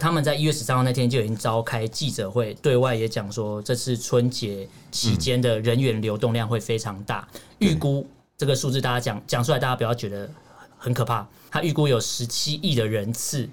他们在一月十三号那天就已经召开记者会，对外也讲说，这次春节期间的人员流动量会非常大，预、嗯、估这个数字大家讲讲出来，大家不要觉得很可怕。他预估有十七亿的人次。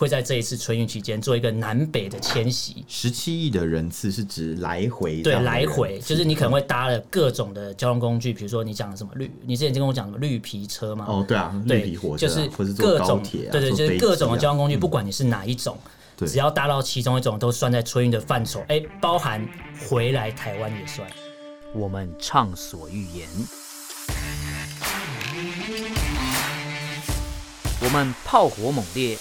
会在这一次春运期间做一个南北的迁徙。十七亿的人次是指来回？对，来回就是你可能会搭了各种的交通工具，比如说你讲的什么绿，你之前跟我讲什么绿皮车嘛？哦，对啊，绿皮火车、啊、就是各种铁、啊，对对，就是各种的交通工具，不管你是哪一种，嗯、只要搭到其中一种，都算在春运的范畴。哎，包含回来台湾也算。我们畅所欲言，我们炮火猛烈。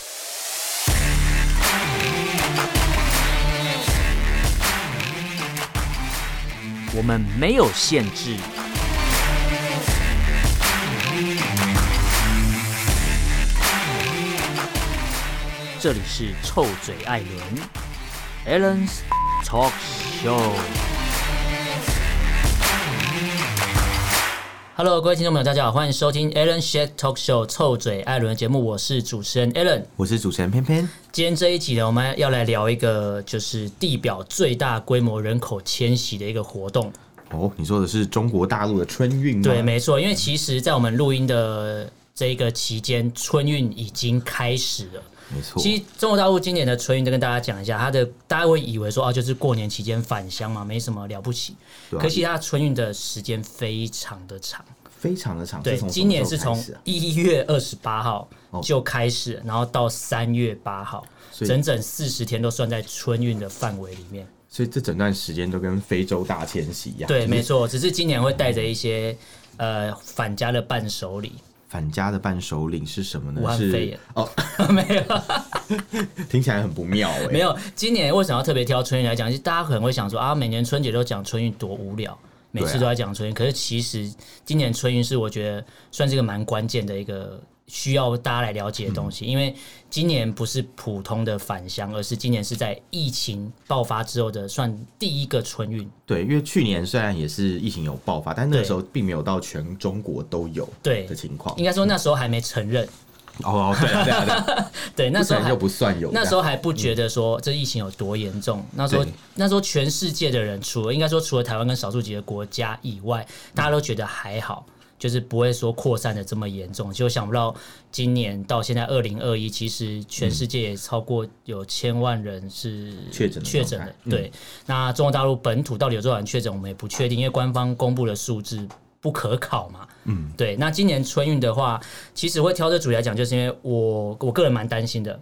我们没有限制。这里是臭嘴艾伦 Allen's Talk Show。Hello，各位听众朋友，大家好，欢迎收听 Allen's Talk Show 臭嘴艾伦的节目，我是主持人 Allen，我是主持人偏偏。今天这一集呢，我们要来聊一个就是地表最大规模人口迁徙的一个活动。哦，你说的是中国大陆的春运吗？对，没错。因为其实，在我们录音的这一个期间，春运已经开始了。没错。其实，中国大陆今年的春运，就跟大家讲一下，它的大家会以为说啊，就是过年期间返乡嘛，没什么了不起。可惜，它春运的时间非常的长，非常的长。对，今年是从一月二十八号就开始，然后到三月八号。整整四十天都算在春运的范围里面，所以这整段时间都跟非洲大迁徙一样。对，没错，只是今年会带着一些呃返家的伴手礼。返家的伴手礼是什么呢？武汉肺炎哦，没有，听起来很不妙哎。没有，今年为什么要特别挑春运来讲？其实大家可能会想说啊，每年春节都讲春运多无聊，每次都在讲春运。可是其实今年春运是我觉得算是一个蛮关键的一个。需要大家来了解的东西，因为今年不是普通的返乡，而是今年是在疫情爆发之后的算第一个春运。对，因为去年虽然也是疫情有爆发，但那个时候并没有到全中国都有对的情况。应该说那时候还没承认。哦，对对对，对，那时候又不算有，那时候还不觉得说这疫情有多严重。那时候那时候全世界的人，除了应该说除了台湾跟少数几个国家以外，大家都觉得还好。就是不会说扩散的这么严重，就想不到今年到现在二零二一，其实全世界也超过有千万人是确诊确诊的。对，那中国大陆本土到底有多少人确诊，我们也不确定，因为官方公布的数字不可考嘛。嗯，对。那今年春运的话，其实会挑这主题来讲，就是因为我我个人蛮担心的。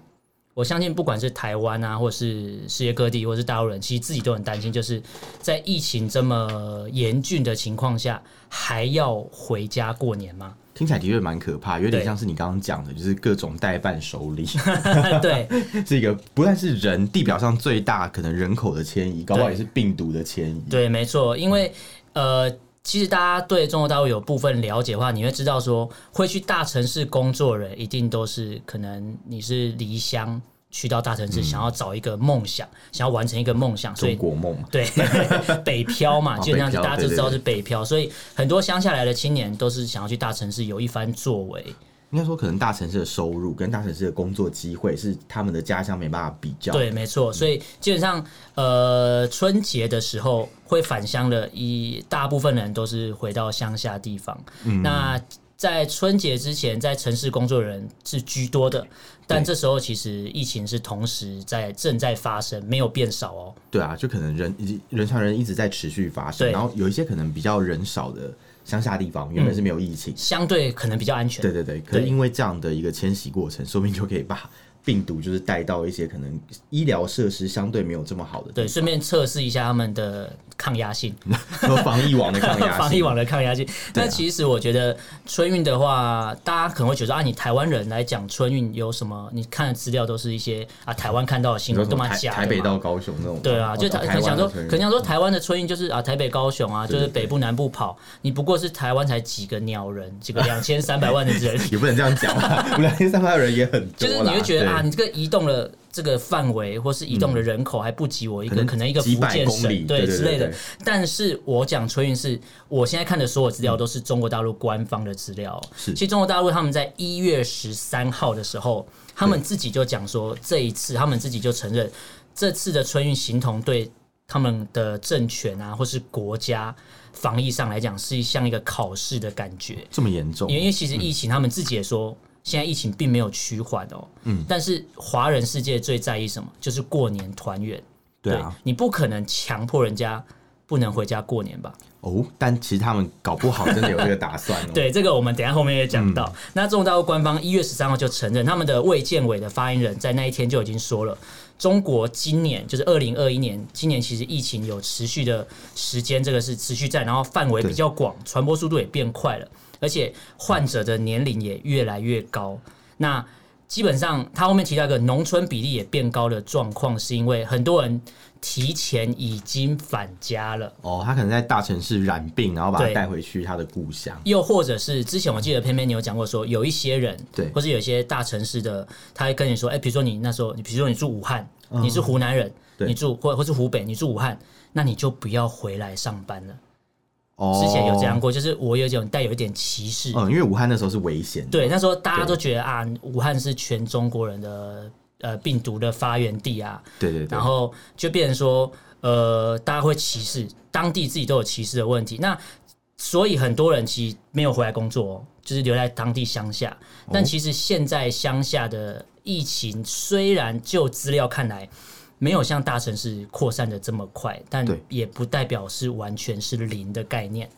我相信，不管是台湾啊，或是世界各地，或是大陆人，其实自己都很担心，就是在疫情这么严峻的情况下，还要回家过年吗？听起来的确蛮可怕，有点像是你刚刚讲的，就是各种代办手礼。对，这个不但是人地表上最大可能人口的迁移，搞不好也是病毒的迁移。对，没错，因为呃。其实大家对中国大陆有部分了解的话，你会知道说，会去大城市工作的人，一定都是可能你是离乡去到大城市，想要找一个梦想，嗯、想要完成一个梦想，所以中国梦。对 北漂嘛，基本上大家就知道是北漂，所以很多乡下来的青年都是想要去大城市有一番作为。应该说，可能大城市的收入跟大城市的工作机会是他们的家乡没办法比较。对，没错。所以基本上，呃，春节的时候会返乡的，一大部分人都是回到乡下地方。嗯。那在春节之前，在城市工作的人是居多的，但这时候其实疫情是同时在正在发生，没有变少哦。对啊，就可能人人传人一直在持续发生，然后有一些可能比较人少的。乡下地方原本是没有疫情，嗯，相对可能比较安全。对对对，可是因为这样的一个迁徙过程，说不定就可以把病毒就是带到一些可能医疗设施相对没有这么好的地方。对，顺便测试一下他们的。抗压性，防疫网的抗压性，防疫网的抗压性。那、啊、其实我觉得春运的话，大家可能会觉得啊，你台湾人来讲春运有什么？你看的资料都是一些啊，台湾看到的新闻都蛮假的。台北到高雄那种。对啊，就台可能想说，可能想说台湾的春运就是啊，台北高雄啊，就是北部南部跑。你不过是台湾才几个鸟人，几个两千三百万的人，也不能这样讲，两千三百万人也很多。就是你会觉得啊，你这个移动了。这个范围或是移动的人口还不及我一个可能，一个福建省对，之类的。但是我讲春运是，我现在看的所有资料都是中国大陆官方的资料。是，其实中国大陆他们在一月十三号的时候，他们自己就讲说，这一次他们自己就承认，这次的春运行同对他们的政权啊，或是国家防疫上来讲，是像一个考试的感觉。这么严重？因为其实疫情，他们自己也说。现在疫情并没有趋缓哦，嗯，但是华人世界最在意什么？就是过年团圆。对啊，你不可能强迫人家不能回家过年吧？哦，但其实他们搞不好真的有这个打算哦。对，这个我们等一下后面也讲到。嗯、那中国大陆官方一月十三号就承认，他们的卫健委的发言人，在那一天就已经说了，中国今年就是二零二一年，今年其实疫情有持续的时间，这个是持续在，然后范围比较广，传播速度也变快了。而且患者的年龄也越来越高，那基本上他后面提到一个农村比例也变高的状况，是因为很多人提前已经返家了。哦，他可能在大城市染病，然后把他带回去他的故乡。又或者是之前我记得偏偏你有讲过说，有一些人，对，或是有些大城市的，他会跟你说，哎，比如说你那时候，你比如说你住武汉，你是湖南人，你住或或是湖北，你住武汉，那你就不要回来上班了。之前有这样过，就是我有一种带有一点歧视。嗯，因为武汉那时候是危险。对，那时候大家都觉得啊，武汉是全中国人的呃病毒的发源地啊。对对对。然后就变成说，呃，大家会歧视，当地自己都有歧视的问题。那所以很多人其实没有回来工作，就是留在当地乡下。但其实现在乡下的疫情，虽然就资料看来。没有像大城市扩散的这么快，但也不代表是完全是零的概念。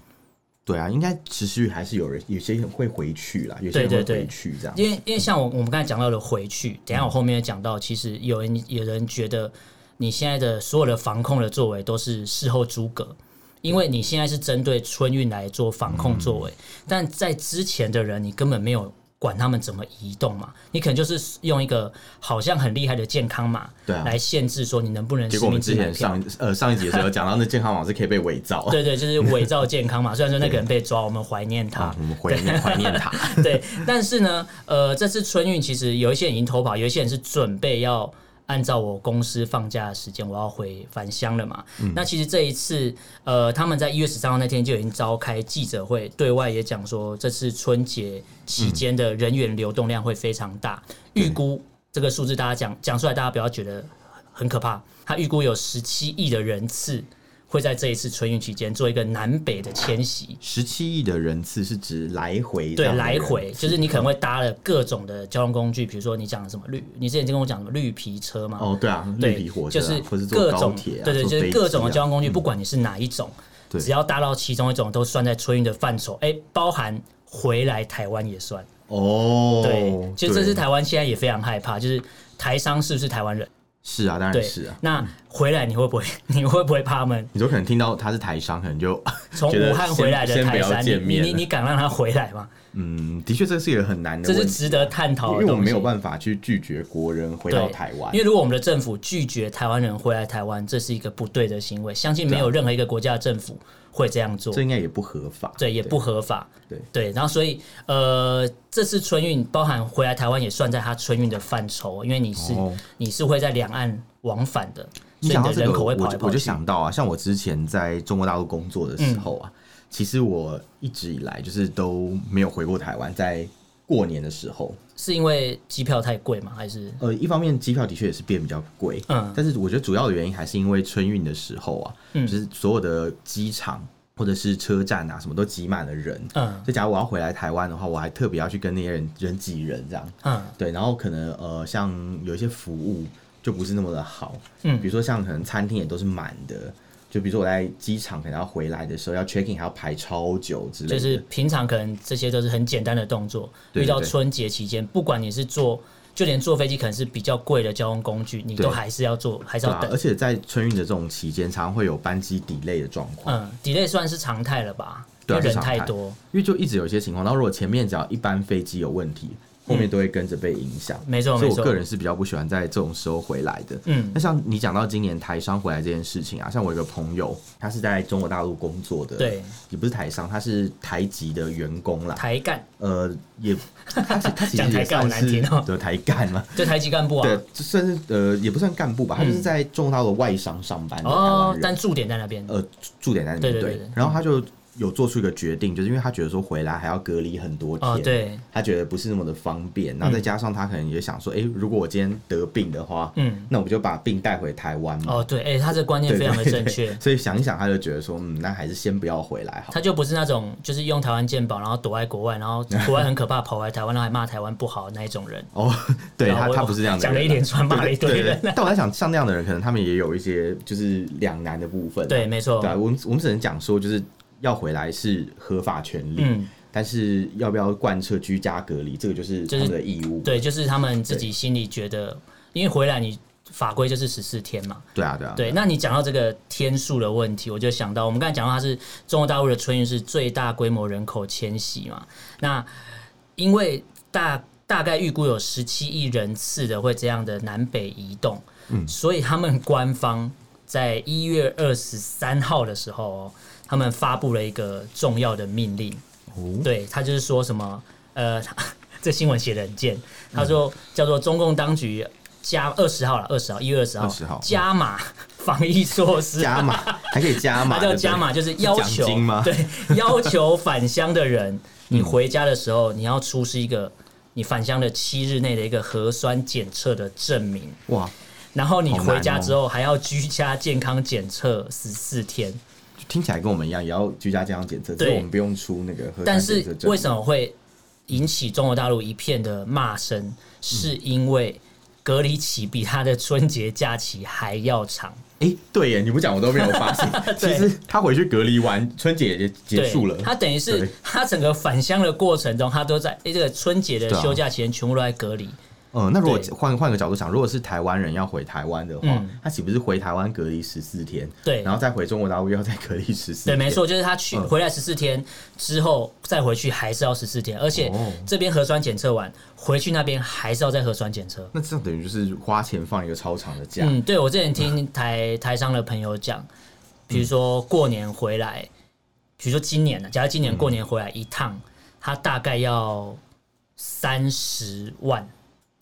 对啊，应该持续还是有人，有些人会回去啦，有些人会回去这样。因为因为像我我们刚才讲到的回去，等一下我后面也讲到，其实有人有人觉得你现在的所有的防控的作为都是事后诸葛，因为你现在是针对春运来做防控作为，但在之前的人你根本没有。管他们怎么移动嘛？你可能就是用一个好像很厉害的健康码，对来限制说你能不能。结果我们之前上呃上一集的时候讲到，那健康码是可以被伪造。对对，就是伪造健康码。虽然说那个人被抓，我们怀念他，我们怀念怀念他。对，但是呢，呃，这次春运其实有一些人已经偷跑，有一些人是准备要。按照我公司放假的时间，我要回返乡了嘛。嗯、那其实这一次，呃，他们在一月十三号那天就已经召开记者会，对外也讲说，这次春节期间的人员流动量会非常大，预、嗯、估这个数字大家讲讲出来，大家不要觉得很可怕。他预估有十七亿的人次。会在这一次春运期间做一个南北的迁徙。十七亿的人次是指来回？对，来回就是你可能会搭了各种的交通工具，比如说你讲的什么绿，你之前就跟我讲什么绿皮车嘛？哦，对啊，绿皮火车、啊、就是各种对对，就是各种的交通工具，嗯、不管你是哪一种，只要搭到其中一种，都算在春运的范畴。哎，包含回来台湾也算。哦，对，就这次台湾现在也非常害怕，就是台商是不是台湾人？是啊，当然是啊。那回来你会不会？你会不会怕他们？你说可能听到他是台商，可能就从 武汉回来的台商，你你你敢让他回来吗？嗯，的确这是一个很难的，这是值得探讨的，因为我们没有办法去拒绝国人回到台湾。因为如果我们的政府拒绝台湾人回来台湾，这是一个不对的行为。相信没有任何一个国家的政府会这样做，这应该也不合法。对，也不合法。对对，然后所以呃，这次春运包含回来台湾也算在他春运的范畴，因为你是、哦、你是会在两岸往返的，所以你的人口会跑来跑去。我就我就想到啊，像我之前在中国大陆工作的时候啊。嗯其实我一直以来就是都没有回过台湾，在过年的时候，是因为机票太贵吗？还是？呃，一方面机票的确也是变比较贵，嗯，但是我觉得主要的原因还是因为春运的时候啊，嗯，就是所有的机场或者是车站啊，什么都挤满了人，嗯，所以假如我要回来台湾的话，我还特别要去跟那些人人挤人这样，嗯，对，然后可能呃，像有一些服务就不是那么的好，嗯，比如说像可能餐厅也都是满的。就比如说我在机场可能要回来的时候要 checking 还要排超久之类的，就是平常可能这些都是很简单的动作，遇到春节期间，不管你是坐，就连坐飞机可能是比较贵的交通工具，你都还是要坐，还是要等。而且在春运的这种期间，常常会有班机 delay 的状况。嗯，delay 算是常态了吧？对，人太多，因为就一直有一些情况。然后如果前面只要一班飞机有问题，后面都会跟着被影响。没错，所以我个人是比较不喜欢在这种时候回来的。嗯，那像你讲到今年台商回来这件事情啊，像我一个朋友，他是在中国大陆工作的，对，也不是台商，他是台籍的员工啦，台干，呃，也他他其实也算是的台干嘛，就台籍干部啊，对，就算是呃，也不算干部吧，他就是在中国大陆外商上班的哦，但驻点在那边，呃，驻点在那边，对。对对，然后他就。有做出一个决定，就是因为他觉得说回来还要隔离很多天，哦、对，他觉得不是那么的方便。然后再加上他可能也想说，哎、欸，如果我今天得病的话，嗯，那我就把病带回台湾嘛。哦，对，哎、欸，他这观念非常的正确。所以想一想，他就觉得说，嗯，那还是先不要回来好。他就不是那种就是用台湾健保，然后躲在国外，然后国外很可怕，跑回来台湾，然后还骂台湾不好的那一种人。哦，对他，他不是这样的人。讲了一连串骂了一堆人。但我在想，像那样的人，可能他们也有一些就是两难的部分。对，没错。对，我们我们只能讲说，就是。要回来是合法权利，嗯，但是要不要贯彻居家隔离，这个就是他们的义务。对，就是他们自己心里觉得，因为回来你法规就是十四天嘛。对啊，对啊。对，那你讲到这个天数的问题，我就想到我们刚才讲到它是中国大陆的春运是最大规模人口迁徙嘛？那因为大大概预估有十七亿人次的会这样的南北移动，嗯，所以他们官方在一月二十三号的时候。他们发布了一个重要的命令，哦、对他就是说什么，呃，这新闻写的很贱，他说叫做中共当局加二十号了，二十号一月二十号加码防疫措施，加码 还可以加码，他叫加码就是要求对 要求返乡的人，你回家的时候你要出示一个你返乡的七日内的一个核酸检测的证明，哇，然后你回家之后还要居家健康检测十四天。听起来跟我们一样，也要居家健康检测，所以我们不用出那个。但是为什么会引起中国大陆一片的骂声？嗯、是因为隔离期比他的春节假期还要长。哎、欸，对耶，你不讲我都没有发现。其实他回去隔离完，春节也结束了。他等于是他整个返乡的过程中，他都在哎、欸，这个春节的休假期间全部都在隔离。嗯，那如果换换个角度想，如果是台湾人要回台湾的话，嗯、他岂不是回台湾隔离十四天？对，然后再回中国大陆要再隔离十四天？对，没错，就是他去回来十四天之后再回去还是要十四天，而且这边核酸检测完回去那边还是要再核酸检测。那这样等于就是花钱放一个超长的假。嗯，对，我之前听台台商的朋友讲，比如说过年回来，比如说今年呢，假如今年过年回来一趟，他大概要三十万。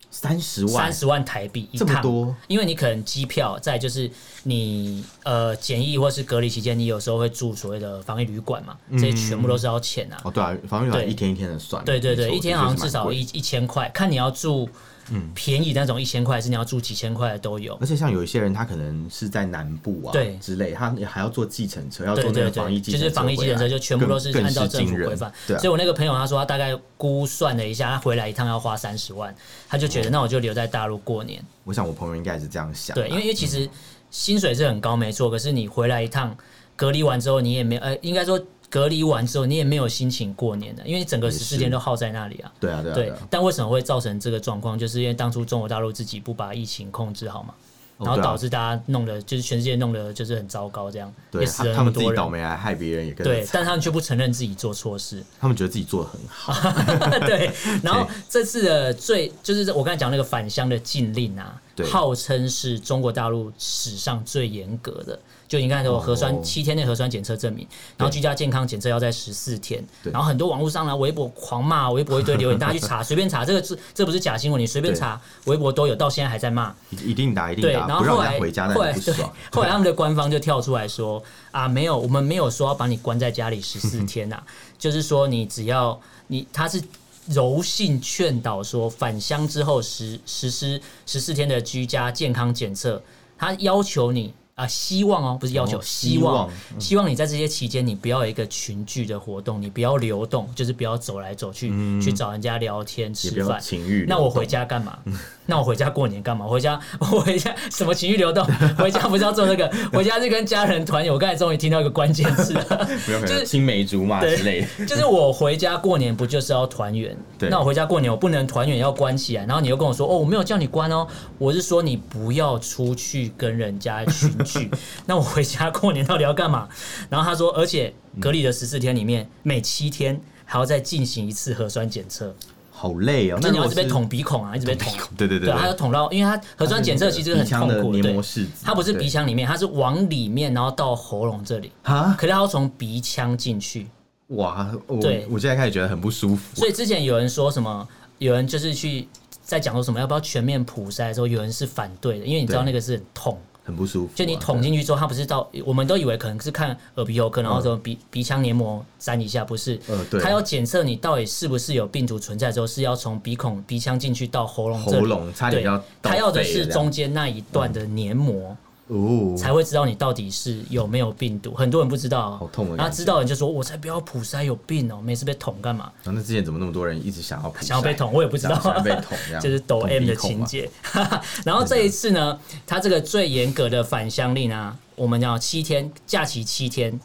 三十万，三十万台币一趟，这么多，因为你可能机票，再就是你呃检疫或是隔离期间，你有时候会住所谓的防疫旅馆嘛，嗯、这些全部都是要钱啊。哦，对啊，防疫旅馆一天一天的算。对对对，一天好像至少一一千块，看你要住。嗯，便宜那种一千块，是你要住几千块的都有。而且像有一些人，他可能是在南部啊，对之类，他还要坐计程车，要坐那个防疫计程车，就是防疫计程车，就全部都是按照政府规范。对，所以我那个朋友他说，他大概估算了一下，他回来一趟要花三十万，他就觉得那我就留在大陆过年。我想我朋友应该也是这样想。对，因为因为其实薪水是很高，没错。可是你回来一趟隔离完之后，你也没，呃，应该说。隔离完之后，你也没有心情过年的，因为你整个十四天都耗在那里啊。对啊，对啊。对，但为什么会造成这个状况？就是因为当初中国大陆自己不把疫情控制好嘛，然后导致大家弄的就是全世界弄的就是很糟糕，这样对，也死了很多人。他们自己倒霉，还害别人也跟对，但他们却不承认自己做错事，他们觉得自己做的很好。对，然后这次的最就是我刚才讲那个返乡的禁令啊，对号称是中国大陆史上最严格的。就你刚才说核酸七天内核酸检测证明，然后居家健康检测要在十四天，然后很多网络上呢，微博狂骂，微博一堆留言，大家去查，随便查，这个是这不是假新闻，你随便查，微博都有，到现在还在骂，一定打一定打，然后后来后来对，后来他们的官方就跳出来说啊，没有，我们没有说要把你关在家里十四天呐，就是说你只要你他是柔性劝导说返乡之后实实施十四天的居家健康检测，他要求你。啊，希望哦，不是要求，希望，希望你在这些期间，你不要有一个群聚的活动，你不要流动，就是不要走来走去，去找人家聊天吃饭。情欲，那我回家干嘛？那我回家过年干嘛？回家，我回家什么情欲流动？回家不是要做那个？回家是跟家人团圆。我刚才终于听到一个关键字，就是青梅竹马之类的。就是我回家过年不就是要团圆？那我回家过年，我不能团圆要关起来，然后你又跟我说，哦，我没有叫你关哦，我是说你不要出去跟人家群。去，那我回家过年到底要干嘛？然后他说，而且隔离的十四天里面，每七天还要再进行一次核酸检测。好累哦，那你要一直被捅鼻孔啊，一直被捅，对对对，对，它要捅到，因为它核酸检测其实很痛苦，对，它不是鼻腔里面，它是往里面，然后到喉咙这里啊，可是它要从鼻腔进去，哇，对，我现在开始觉得很不舒服。所以之前有人说什么，有人就是去在讲说什么要不要全面普筛的时候，有人是反对的，因为你知道那个是很痛。很不舒服，就你捅进去之后，它不是到，我们都以为可能是看耳鼻喉科，然后说鼻鼻腔黏膜粘一下，不是，它要检测你到底是不是有病毒存在之后，是要从鼻孔、鼻腔进去到喉咙喉咙差点要，它要的是中间那一段的黏膜。哦，才会知道你到底是有没有病毒。很多人不知道，好痛啊！然后知道人就说：“我才不要普筛，有病哦，每次被捅干嘛？”那之前怎么那么多人一直想要想要被捅？我也不知道，被捅 就是抖 M 的情节。然后这一次呢，他这个最严格的返乡令啊，我们要七天假期，七天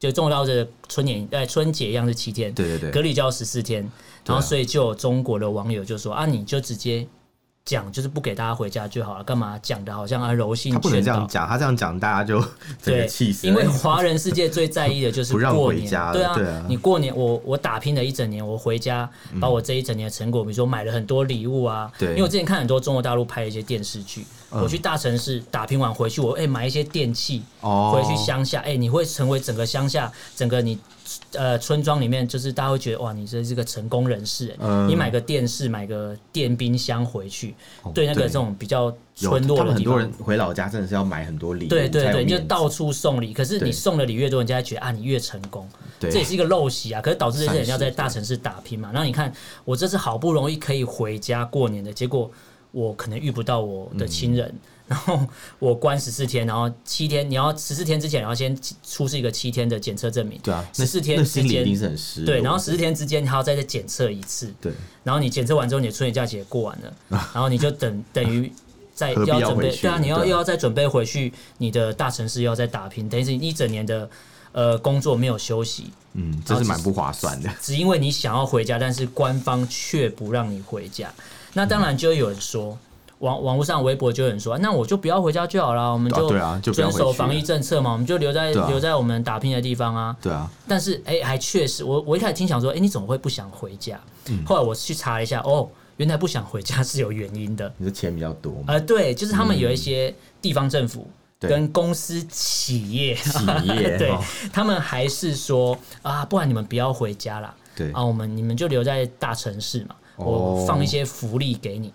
就中国大陆的春年呃春节一样是七天，对对对，隔离就要十四天。然后所以就有中国的网友就说：“啊，你就直接。”讲就是不给大家回家就好了，干嘛讲的好像啊柔性？他不能这样讲，他这样讲大家就 对气死。因为华人世界最在意的就是过年，不让回家对啊，对啊，你过年我我打拼了一整年，我回家把我这一整年的成果，比如说买了很多礼物啊。对，因为我之前看很多中国大陆拍的一些电视剧，我去大城市打拼完回去，我哎买一些电器，回去乡下，哎，你会成为整个乡下整个你。呃，村庄里面就是大家会觉得哇，你这是个成功人士，嗯，你买个电视，买个电冰箱回去，哦、对那个这种比较村落的地方，很多人回老家真的是要买很多礼物，对对对，就到处送礼。可是你送的礼越多，人家觉得啊，你越成功，这也是一个陋习啊。可是导致这些人要在大城市打拼嘛。然后你看，我这次好不容易可以回家过年的，结果我可能遇不到我的亲人。嗯然后我关十四天，然后七天，你要十四天之前，然后先出示一个七天的检测证明。对啊，十四天之间对，然后十四天之间，你还要再再检测一次。对，然后你检测完之后，你的春节假期也过完了，然后你就等 等于再要准备，对啊，你要又要再准备回去你的大城市，又要再打拼，等于是你一整年的呃工作没有休息。嗯，这是蛮不划算的。只因为你想要回家，但是官方却不让你回家，那当然就会有人说。网网络上微博就有人说，那我就不要回家就好了，我们就遵守防疫政策嘛，我们就留在留在我们打拼的地方啊。对啊。但是哎，还确实，我我一开始听想说，哎，你怎么会不想回家？后来我去查了一下，哦，原来不想回家是有原因的。你的钱比较多吗？呃，对，就是他们有一些地方政府跟公司企业，企业，对，他们还是说啊，不然你们不要回家啦。对啊，我们你们就留在大城市嘛，我放一些福利给你。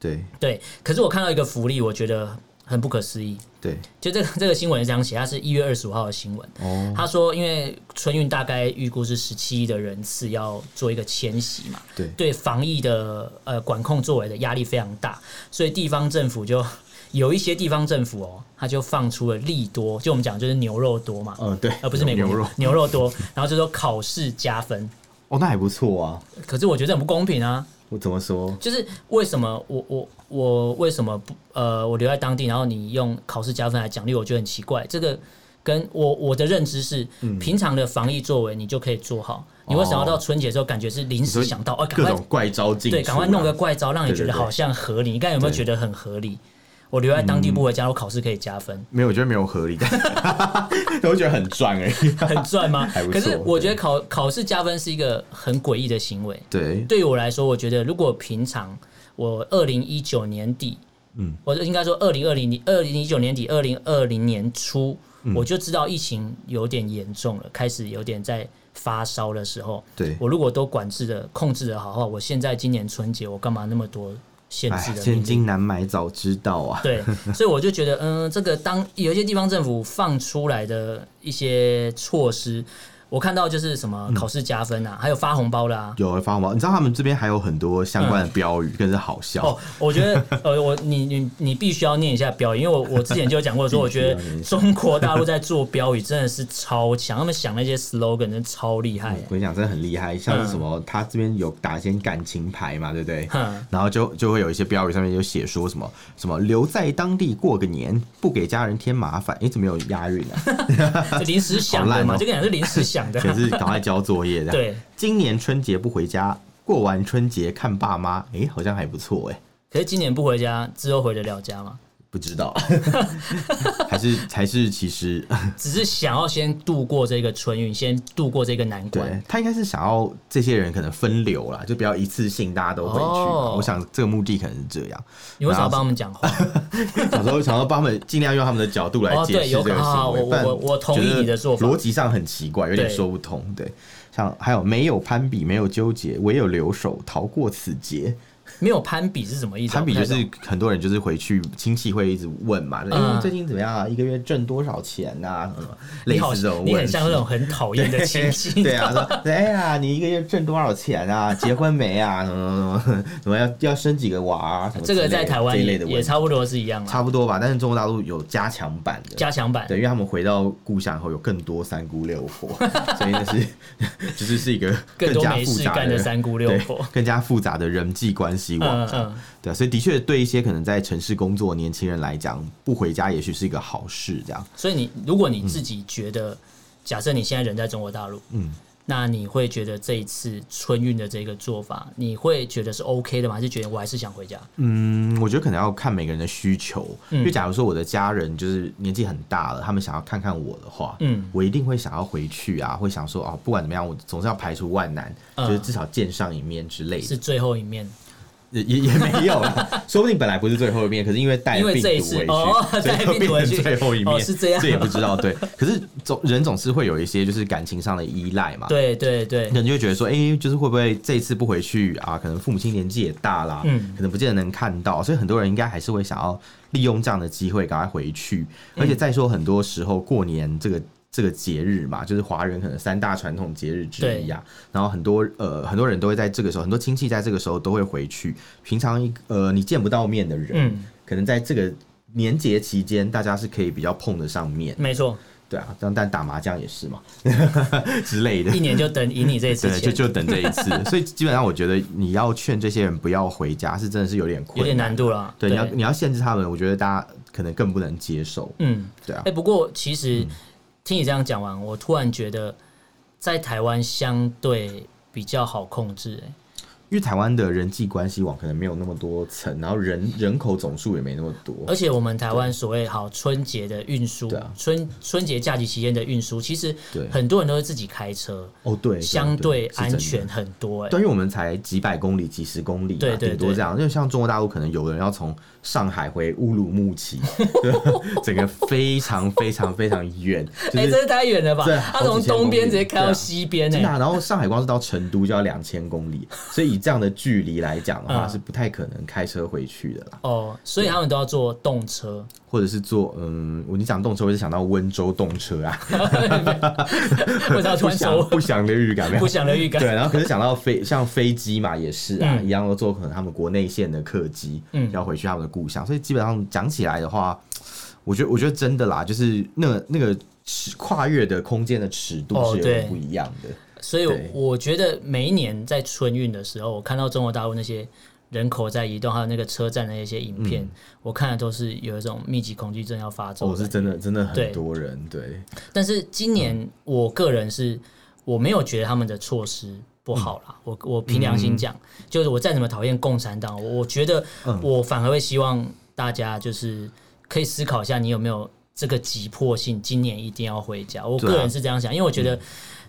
对对，可是我看到一个福利，我觉得很不可思议。对，就这个 这个新闻是这样写，它是一月二十五号的新闻。哦，他说，因为春运大概预估是十七亿的人次要做一个迁徙嘛，对，对防疫的呃管控作为的压力非常大，所以地方政府就有一些地方政府哦，他就放出了利多，就我们讲就是牛肉多嘛，嗯，对，而不是美国牛肉牛肉多，然后就说考试加分。哦，那还不错啊。可是我觉得很不公平啊。我怎么说？就是为什么我我我为什么不呃我留在当地，然后你用考试加分来奖励，我觉得很奇怪。这个跟我我的认知是，平常的防疫作为你就可以做好。嗯、你会想要到春节的时候，感觉是临时想到，哦，赶快怪招进，对，赶快弄个怪招，让你觉得好像合理。你刚才有没有觉得很合理？我留在当地不回家，我考试可以加分。没有，我觉得没有合理的，我觉得很赚而已。很赚吗？可是我觉得考考试加分是一个很诡异的行为。对，对于我来说，我觉得如果平常我二零一九年底，嗯，我就应该说二零二零年二零一九年底二零二零年初，我就知道疫情有点严重了，开始有点在发烧的时候，对，我如果都管制的控制的好的话，我现在今年春节我干嘛那么多？限制的千金难买早知道啊！对，所以我就觉得，嗯，这个当有一些地方政府放出来的一些措施。我看到就是什么考试加分啊，还有发红包的啊，有发红包。你知道他们这边还有很多相关的标语，更是好笑。哦，我觉得 呃，我你你你必须要念一下标语，因为我我之前就有讲过说，我觉得中国大陆在做标语真的是超强，他们想那些 slogan 真的超厉害。我跟你讲，真的很厉害，像是什么，他这边有打一些感情牌嘛，对不对？然后就就会有一些标语上面就写说什么什么留在当地过个年，不给家人添麻烦。哎，怎么有押韵啊？临时想的嘛，这个讲是临时想。可是赶快交作业的。对，今年春节不回家，过完春节看爸妈，哎，好像还不错哎。可是今年不回家，之后回得了家吗？不不知道，还是还是其实 只是想要先度过这个春运，先度过这个难关。对，他应该是想要这些人可能分流啦，就不要一次性大家都回去。哦、我想这个目的可能是这样。你为什么要帮他们讲话？小时候想要帮他们尽量用他们的角度来解释这个行为。我我我同意你的做法，逻辑上很奇怪，有点说不通。对，像还有没有攀比，没有纠结，唯有留守，逃过此劫。没有攀比是什么意思？攀比就是很多人就是回去亲戚会一直问嘛，哎、嗯，最近怎么样啊？一个月挣多少钱啊？什么类似这种问题，你很像那种很讨厌的亲戚。对啊，说哎呀，你一个月挣多少钱啊？结婚没啊？什么什么什么要要生几个娃啊？什么这个在台湾也也差不多是一样，差不多吧。但是中国大陆有加强版的，加强版，对，因为他们回到故乡后有更多三姑六婆，所以那是 就是是一个更加复杂的，的三姑六婆，更加复杂的人际关系网。嗯嗯对啊，所以的确对一些可能在城市工作的年轻人来讲，不回家也许是一个好事。这样，所以你如果你自己觉得，嗯、假设你现在人在中国大陆，嗯，那你会觉得这一次春运的这个做法，你会觉得是 OK 的吗？还是觉得我还是想回家？嗯，我觉得可能要看每个人的需求。嗯、因为假如说我的家人就是年纪很大了，他们想要看看我的话，嗯，我一定会想要回去啊，会想说哦，不管怎么样，我总是要排除万难，嗯、就是至少见上一面之类的，是最后一面。也也也没有了，说不定本来不是最后一面，可是因为带病毒回去，所以就变成最后一面，是这样，这也不知道。对，可是总人总是会有一些就是感情上的依赖嘛。对对对，那你就会觉得说，哎，就是会不会这一次不回去啊？可能父母亲年纪也大啦，嗯，可能不见得能看到，所以很多人应该还是会想要利用这样的机会赶快回去。而且再说，很多时候过年这个。这个节日嘛，就是华人可能三大传统节日之一啊。然后很多呃很多人都会在这个时候，很多亲戚在这个时候都会回去。平常一呃你见不到面的人，嗯、可能在这个年节期间，大家是可以比较碰得上面。没错，对啊，但但打麻将也是嘛 之类的。一年就等赢你这一次，就就等这一次。所以基本上，我觉得你要劝这些人不要回家，是真的是有点困难，有点难度了。对，对你要你要限制他们，我觉得大家可能更不能接受。嗯，对啊。哎，不过其实。听你这样讲完，我突然觉得在台湾相对比较好控制，欸，因为台湾的人际关系网可能没有那么多层，然后人人口总数也没那么多，而且我们台湾所谓好春节的运输，对春春节假期期间的运输，其实很多人都是自己开车，哦对，相对安全很多，欸，对，因为我们才几百公里、几十公里，对对，顶多这样，因为像中国大陆可能有人要从。上海回乌鲁木齐，整个非常非常非常远，哎，这是太远了吧？他从东边直接开到西边，真的。然后上海光是到成都就要两千公里，所以以这样的距离来讲的话，是不太可能开车回去的啦。哦，所以他们都要坐动车，或者是坐嗯，你讲动车，我就想到温州动车啊，不祥不祥的预感，不祥的预感。对，然后可是想到飞像飞机嘛，也是啊，一样都坐可能他们国内线的客机，嗯，要回去他们的。故乡，所以基本上讲起来的话，我觉得我觉得真的啦，就是那个那个跨越的空间的尺度是有点不一样的。哦、所以我觉得每一年在春运的时候，我看到中国大陆那些人口在移动，还有那个车站的一些影片，嗯、我看的都是有一种密集恐惧症要发作。哦，是真的，真的很多人对。对，但是今年我个人是我没有觉得他们的措施。不好啦，我我凭良心讲，嗯、就是我再怎么讨厌共产党，我觉得我反而会希望大家就是可以思考一下，你有没有这个急迫性，今年一定要回家。我个人是这样想，因为我觉得，嗯、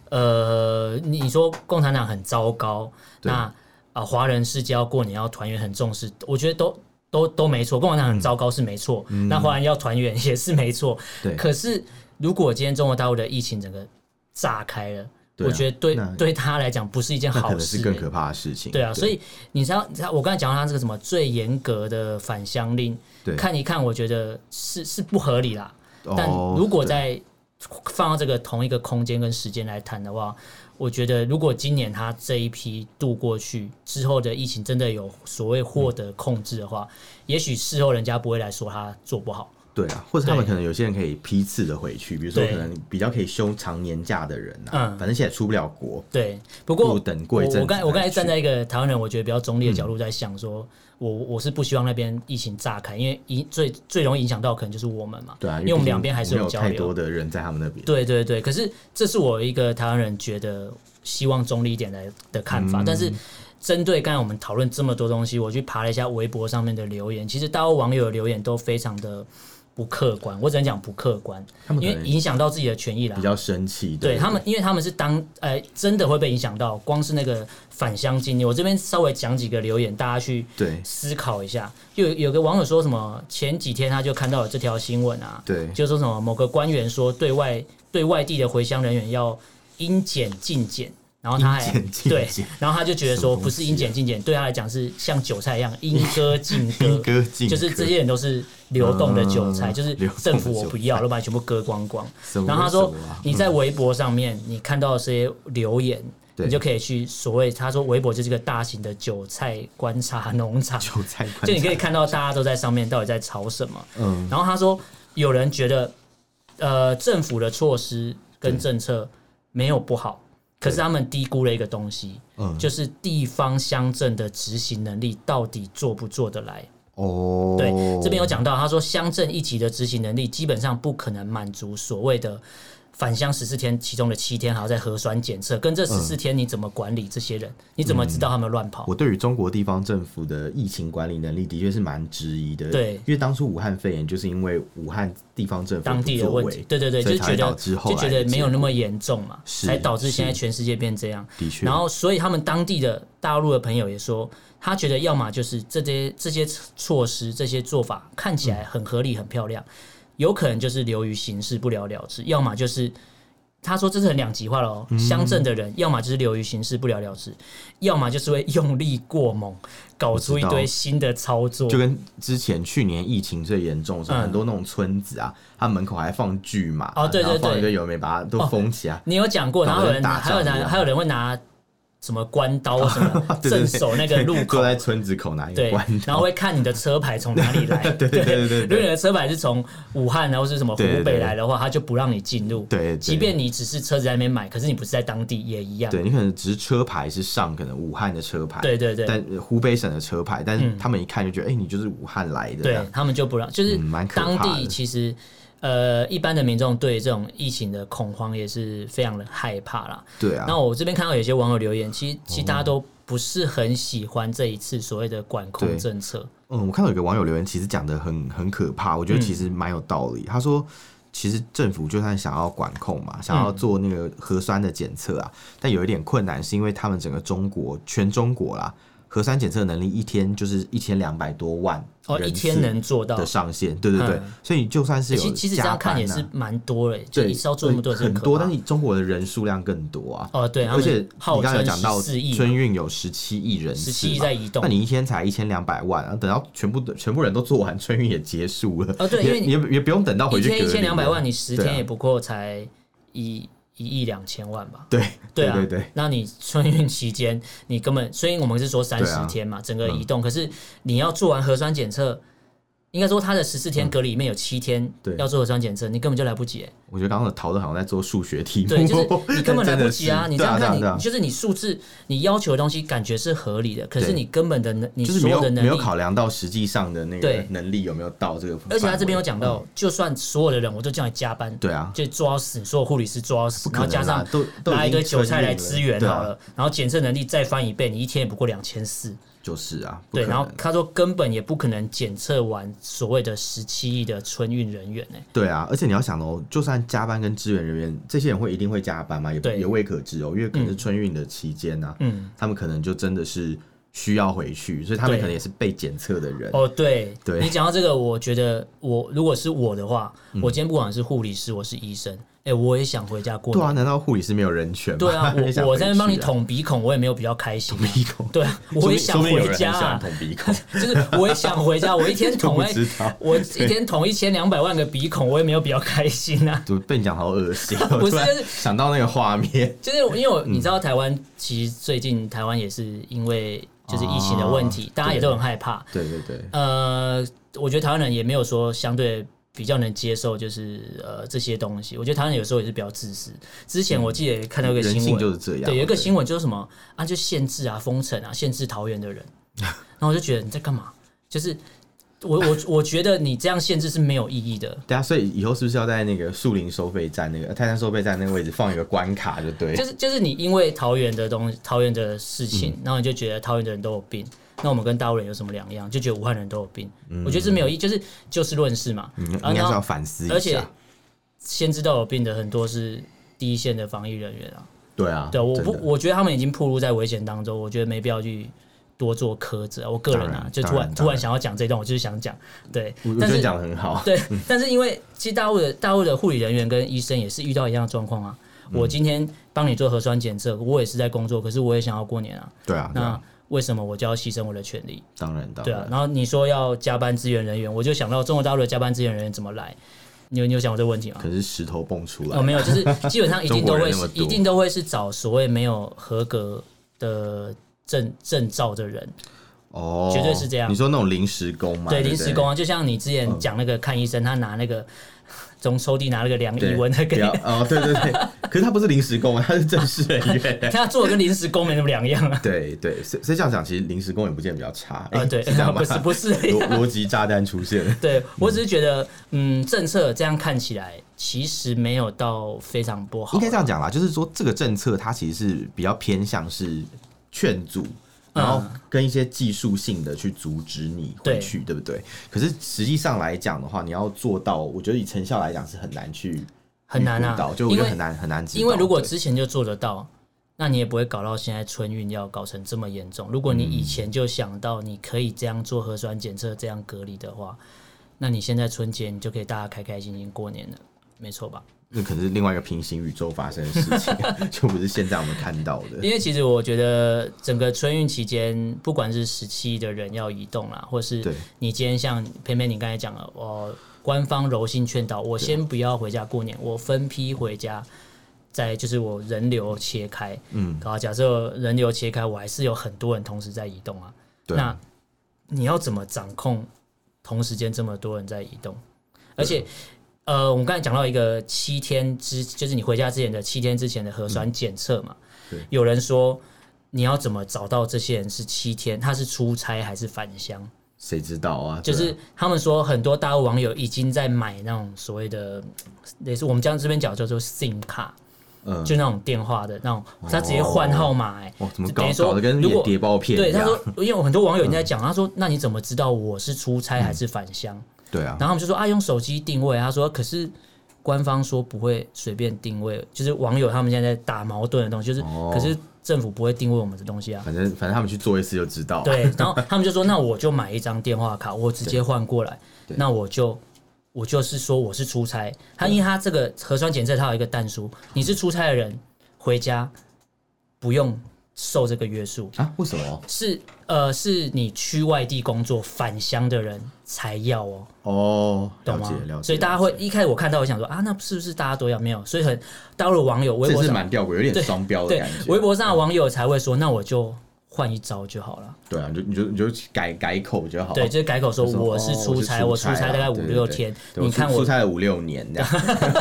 呃，你说共产党很糟糕，那啊华人世界要过年要团圆很重视，我觉得都都都没错，共产党很糟糕是没错，嗯、那华人要团圆也是没错。对，可是如果今天中国大陆的疫情整个炸开了。我觉得对对他来讲不是一件好事，是更可怕的事情。对啊，所以你知道，你知道我刚才讲到他这个什么最严格的返乡令，看一看，我觉得是是不合理啦。但如果在放到这个同一个空间跟时间来谈的话，我觉得如果今年他这一批度过去之后的疫情真的有所谓获得控制的话，也许事后人家不会来说他做不好。对啊，或者他们可能有些人可以批次的回去，比如说可能比较可以休长年假的人啊，嗯，反正现在出不了国。对，不过等过一阵，我刚我刚才站在一个台湾人，我觉得比较中立的角度在想说，嗯、我我是不希望那边疫情炸开，因为影最最容易影响到可能就是我们嘛。对啊，因为我们两边还是有交流，太多的人在他们那边。对对对，可是这是我一个台湾人觉得希望中立一点的的看法，嗯、但是。针对刚才我们讨论这么多东西，我去爬了一下微博上面的留言，其实大家网友的留言都非常的。不客观，我只能讲不客观，因为影响到自己的权益了。比较生气，对，对他们，因为他们是当呃真的会被影响到，光是那个返乡经历，我这边稍微讲几个留言，大家去对思考一下。有有个网友说什么，前几天他就看到了这条新闻啊，对，就说什么某个官员说对外对外地的回乡人员要应检尽检。然后他还对，然后他就觉得说，不是应检尽检，对他来讲是像韭菜一样应割尽割，就是这些人都是流动的韭菜，就是政府我不要，我把你全部割光光。然后他说，你在微博上面你看到这些留言，你就可以去所谓他说微博就是个大型的韭菜观察 农场，韭菜就你可以看到大家都在上面到底在吵什么。嗯，然后他说有人觉得，呃，政府的措施跟政策没有不好。可是他们低估了一个东西，嗯，就是地方乡镇的执行能力到底做不做得来？哦，对，这边有讲到，他说乡镇一级的执行能力基本上不可能满足所谓的。返乡十四天，其中的七天还要在核酸检测，跟这十四天你怎么管理这些人？嗯、你怎么知道他们乱跑？我对于中国地方政府的疫情管理能力的确是蛮质疑的。对，因为当初武汉肺炎就是因为武汉地方政府当地的问题，对对对，就觉得就觉得没有那么严重嘛，才导致现在全世界变这样。的确，然后所以他们当地的大陆的朋友也说，他觉得要么就是这些这些措施、这些做法看起来很合理、很漂亮。嗯有可能就是流于形式不了了之，要么就是他说这是很两极化了哦。乡镇的人要么就是流于形式不了了之，要么就是会用力过猛，搞出一堆新的操作。就跟之前去年疫情最严重的时候，很多那种村子啊，他门口还放巨码哦，对对对，放一堆有没把它都封起来。你有讲过，然后有人还有人还有人会拿。什么关刀什么 镇守那个路口，坐在村子口拿一个关刀，然后会看你的车牌从哪里来。对对对对，如果你的车牌是从武汉然后是什么湖北来的话，他就不让你进入。对，即便你只是车子在那边买，可是你不是在当地也一样。对，你可能只是车牌是上可能武汉的车牌，对对对，但湖北省的车牌，但是他们一看就觉得，哎，你就是武汉来的。对，他们就不让，就是当地其实。呃，一般的民众对这种疫情的恐慌也是非常的害怕啦。对啊。那我这边看到有些网友留言，其实其实大家都不是很喜欢这一次所谓的管控政策。嗯，我看到有个网友留言，其实讲的很很可怕，我觉得其实蛮有道理。嗯、他说，其实政府就算想要管控嘛，想要做那个核酸的检测啊，嗯、但有一点困难，是因为他们整个中国全中国啦。核酸检测能力一天就是一千两百多万哦，一天能做到的上限，对对对，所以你就算是有其实这样看也是蛮多嘞，就一次要做那么多很多，但是中国的人数量更多啊，哦对，而且你刚才有讲到春运有十七亿人次，十七亿在移动，那你一天才一千两百万，然后等到全部的全部人都做完，春运也结束了，哦对，因为也也不用等到回去，一天一千两百万，你十天也不过才一。一亿两千万吧，对对啊，对对对，那你春运期间，你根本，所以我们是说三十天嘛，整个移动，可是你要做完核酸检测。应该说，他的十四天隔离里面有七天要做核酸检测，你根本就来不及。我觉得刚刚的讨论好像在做数学题，对，就是你 根本来不及啊！你这样看，你就是你数字，你要求的东西感觉是合理的，可是你根本的能，你所有的能力没有考量到实际上的那个能力有没有到这个。而且他这边有讲到，就算所有的人我都叫你加班，对啊，就做到死，所有护理师抓死，然后加上拿一堆韭菜来支援好了，然后检测能力再翻一倍，你一天也不过两千四。就是啊，对，然后他说根本也不可能检测完所谓的十七亿的春运人员呢。对啊，而且你要想哦，就算加班跟支援人员，这些人会一定会加班吗？也也未可知哦，因为可能是春运的期间呢，嗯，他们可能就真的是需要回去，所以他们可能也是被检测的人。哦，对，对，你讲到这个，我觉得我如果是我的话，我今天不管是护理师，我是医生。哎，我也想回家过。对啊，难道护理师没有人权吗？对啊，我我在那帮你捅鼻孔，我也没有比较开心。捅鼻孔，对啊，我也想回家。捅鼻孔，就是我也想回家。我一天捅 哎，我一天捅一千两百万个鼻孔，我也没有比较开心啊。就被你讲好恶心，不是想到那个画面，就是因为我你知道台湾其实最近台湾也是因为就是疫情的问题，大家也都很害怕。对对对。呃，我觉得台湾人也没有说相对。比较能接受就是呃这些东西，我觉得台湾有时候也是比较自私。之前我记得看到一个新闻，就是这样，对，有一个新闻就是什么啊，就限制啊、封城啊、限制桃园的人，然后我就觉得你在干嘛？就是我我我觉得你这样限制是没有意义的。对啊，所以以后是不是要在那个树林收费站那个泰山收费站那个位置放一个关卡就对？就是就是你因为桃园的东西，桃园的事情，嗯、然后你就觉得桃园的人都有病，那我们跟大陆人有什么两样？就觉得武汉人都有病。嗯、我觉得是没有意义，就是就事论事嘛。嗯，应该是要反思一下。而且先知道有病的很多是第一线的防疫人员啊。对啊，对，我不，我觉得他们已经暴露在危险当中，我觉得没必要去。多做苛责，我个人啊，就突然突然想要讲这段，我就是想讲，对，我觉得讲的很好，对，但是因为其实大陆的大陆的护理人员跟医生也是遇到一样的状况啊。我今天帮你做核酸检测，我也是在工作，可是我也想要过年啊。对啊，那为什么我就要牺牲我的权利？当然，当然，对啊。然后你说要加班支援人员，我就想到中国大陆的加班支援人员怎么来？你有你有想过这个问题吗？可是石头蹦出来哦，没有，就是基本上一定都会 是，一定都会是找所谓没有合格的证证照的人。哦，绝对是这样。你说那种临时工嘛？对，临时工啊，就像你之前讲那个看医生，他拿那个从抽屉拿了个量体温的给 哦，对对对。可是他不是临时工啊，他是正式人员。他做的跟临时工没什么两样啊。对对，所以这样讲，其实临时工也不见得比较差。啊，对，不是不是，逻辑炸弹出现了。对我只是觉得，嗯，政策这样看起来其实没有到非常不好。应该这样讲啦，就是说这个政策它其实是比较偏向是劝阻。然后跟一些技术性的去阻止你回去，对，对不对？可是实际上来讲的话，你要做到，我觉得以成效来讲是很难去很难啊，就我觉得很难很难。因为如果之前就做得到，那你也不会搞到现在春运要搞成这么严重。如果你以前就想到你可以这样做核酸检测、这样隔离的话，那你现在春节你就可以大家开开心心过年了，没错吧？那可能是另外一个平行宇宙发生的事情，就不是现在我们看到的。因为其实我觉得整个春运期间，不管是十七亿的人要移动啦，或是你今天像偏偏你刚才讲了，我官方柔性劝导，我先不要回家过年，我分批回家，再就是我人流切开，嗯，然后假设人流切开，我还是有很多人同时在移动啊。那你要怎么掌控同时间这么多人在移动，而且？呃，我们刚才讲到一个七天之，就是你回家之前的七天之前的核酸检测嘛。嗯、有人说，你要怎么找到这些人是七天？他是出差还是返乡？谁知道啊？就是他们说，很多大陆网友已经在买那种所谓的，也是我们将这边讲叫做 SIM 卡，嗯，就那种电话的那种，他直接换号码、欸，哎、哦，怎么搞？搞得跟谍报片一样。对，他说，因为有很多网友已经在讲，他说，那你怎么知道我是出差还是返乡？嗯对啊，然后他们就说啊，用手机定位。他说，可是官方说不会随便定位，就是网友他们现在在打矛盾的东西，就是、哦、可是政府不会定位我们的东西啊。反正反正他们去做一次就知道。对，然后 他们就说，那我就买一张电话卡，我直接换过来。那我就我就是说我是出差，他因为他这个核酸检测，他有一个但书，你是出差的人回家不用。受这个约束啊？为什么？是呃，是你去外地工作返乡的人才要哦。哦，懂吗？了解，了解。所以大家会一开始我看到，我想说啊，那是不是大家都要没有？所以很大陆的网友，微博上蛮吊诡，有点双标的感觉。微博上的网友才会说，那我就。换一招就好了。对啊，就你就你就改改口就好。对，就是改口说我是出差，我出差大概五六天。你看我出差了五六年这样。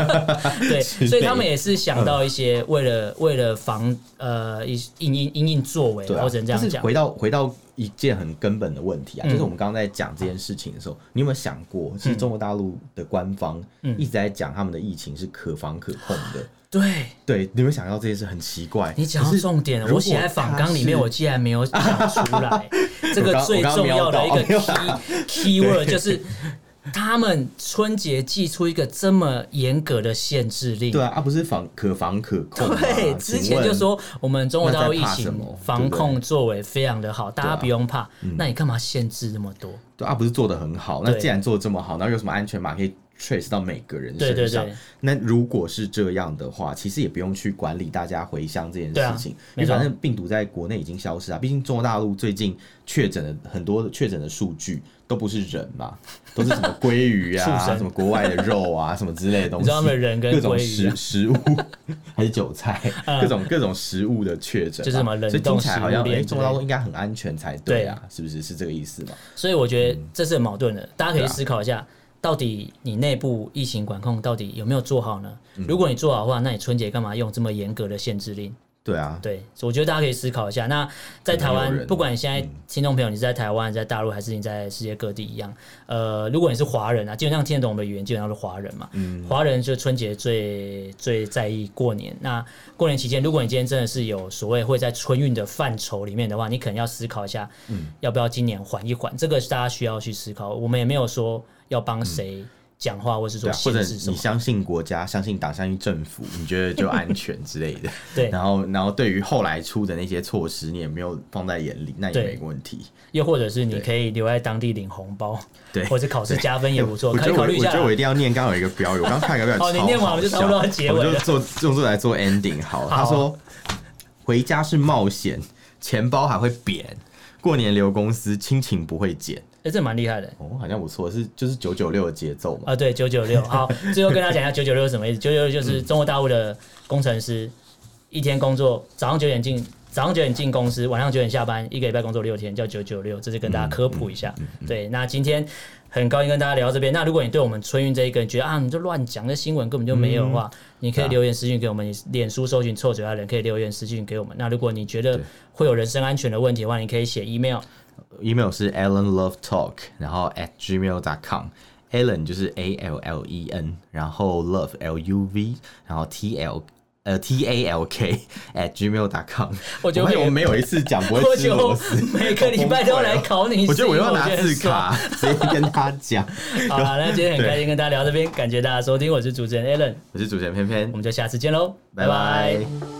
对，所以他们也是想到一些为了为了防呃因应应应应作为，或者这样讲。回到回到一件很根本的问题啊，就是我们刚刚在讲这件事情的时候，你有没有想过，其实中国大陆的官方一直在讲他们的疫情是可防可控的。对对，你们想到这件事很奇怪。你讲到重点了，我写在访纲里面，我竟然没有讲出来。这个最重要的一个 key keyword 就是，他们春节寄出一个这么严格的限制令。对啊，啊不是防可防可控。对，之前就说我们中国大陆疫情防控作为非常的好，大家不用怕。那你干嘛限制那么多？对啊，不是做的很好。那既然做的这么好，那有什么安全码可以？trace 到每个人身上。对对对，那如果是这样的话，其实也不用去管理大家回乡这件事情，因为反正病毒在国内已经消失啊。毕竟中国大陆最近确诊的很多确诊的数据都不是人嘛，都是什么鲑鱼啊，什么国外的肉啊，什么之类的东西。你知道人跟各种食食物还是韭菜，各 种各种食物的确诊，就是什么冷冻食物链，中国大陆应该很安全才对啊，是不是？是这个意思吗？所以我觉得这是很矛盾的，大家可以思考一下。到底你内部疫情管控到底有没有做好呢？如果你做好的话，那你春节干嘛用这么严格的限制令？对啊，对，我觉得大家可以思考一下。那在台湾，不管你现在听众朋友你是在台湾、在大陆，还是你在世界各地一样，呃，如果你是华人啊，基本上听得懂我们的语言，基本上是华人嘛。嗯，华人就春节最最在意过年。那过年期间，如果你今天真的是有所谓会在春运的范畴里面的话，你可能要思考一下，嗯，要不要今年缓一缓？这个是大家需要去思考。我们也没有说要帮谁。嗯讲话，或是说，或者你相信国家、相信党、相信政府，你觉得就安全之类的。对，然后，然后对于后来出的那些措施，你也没有放在眼里，那也没问题。又或者是你可以留在当地领红包，对，或者考试加分也不错。可以考虑一下。我觉得我一定要念，刚刚有一个标语，我刚看一个标语，哦，你念完我就差不多要结尾了，我就做用作来做 ending。好，他说回家是冒险，钱包还会扁，过年留公司，亲情不会减。哎，这蛮厉害的哦，好像不错，是就是九九六的节奏嘛。啊，对，九九六。好，最后跟大家讲一下九九六是什么意思。九九六就是中国大陆的工程师，一天工作早上九点进，早上九点进公司，晚上九点下班，一个礼拜工作六天，叫九九六。这是跟大家科普一下。嗯嗯嗯、对，那今天很高兴跟大家聊到这边。那如果你对我们春运这一个，你觉得啊，你就乱讲，这新闻根本就没有的话，嗯、你可以留言私讯给我们。你脸书搜寻臭嘴的人，可以留言私讯给我们。那如果你觉得会有人身安全的问题的话，你可以写 email。Email 是 allenlovetalk，然后 at gmail.com，allen 就是 a l l e n，然后 love l u v，然后 t l 呃 t a l k at gmail.com。我觉得我没有一次讲不会吃螺丝，每个礼拜都要来考你。我觉得我要拿字卡 直接跟他讲。好了，那今天很开心跟大家聊这边，感谢大家收听，我是主持人 Allen，我是主持人偏偏，我们就下次见喽，拜拜。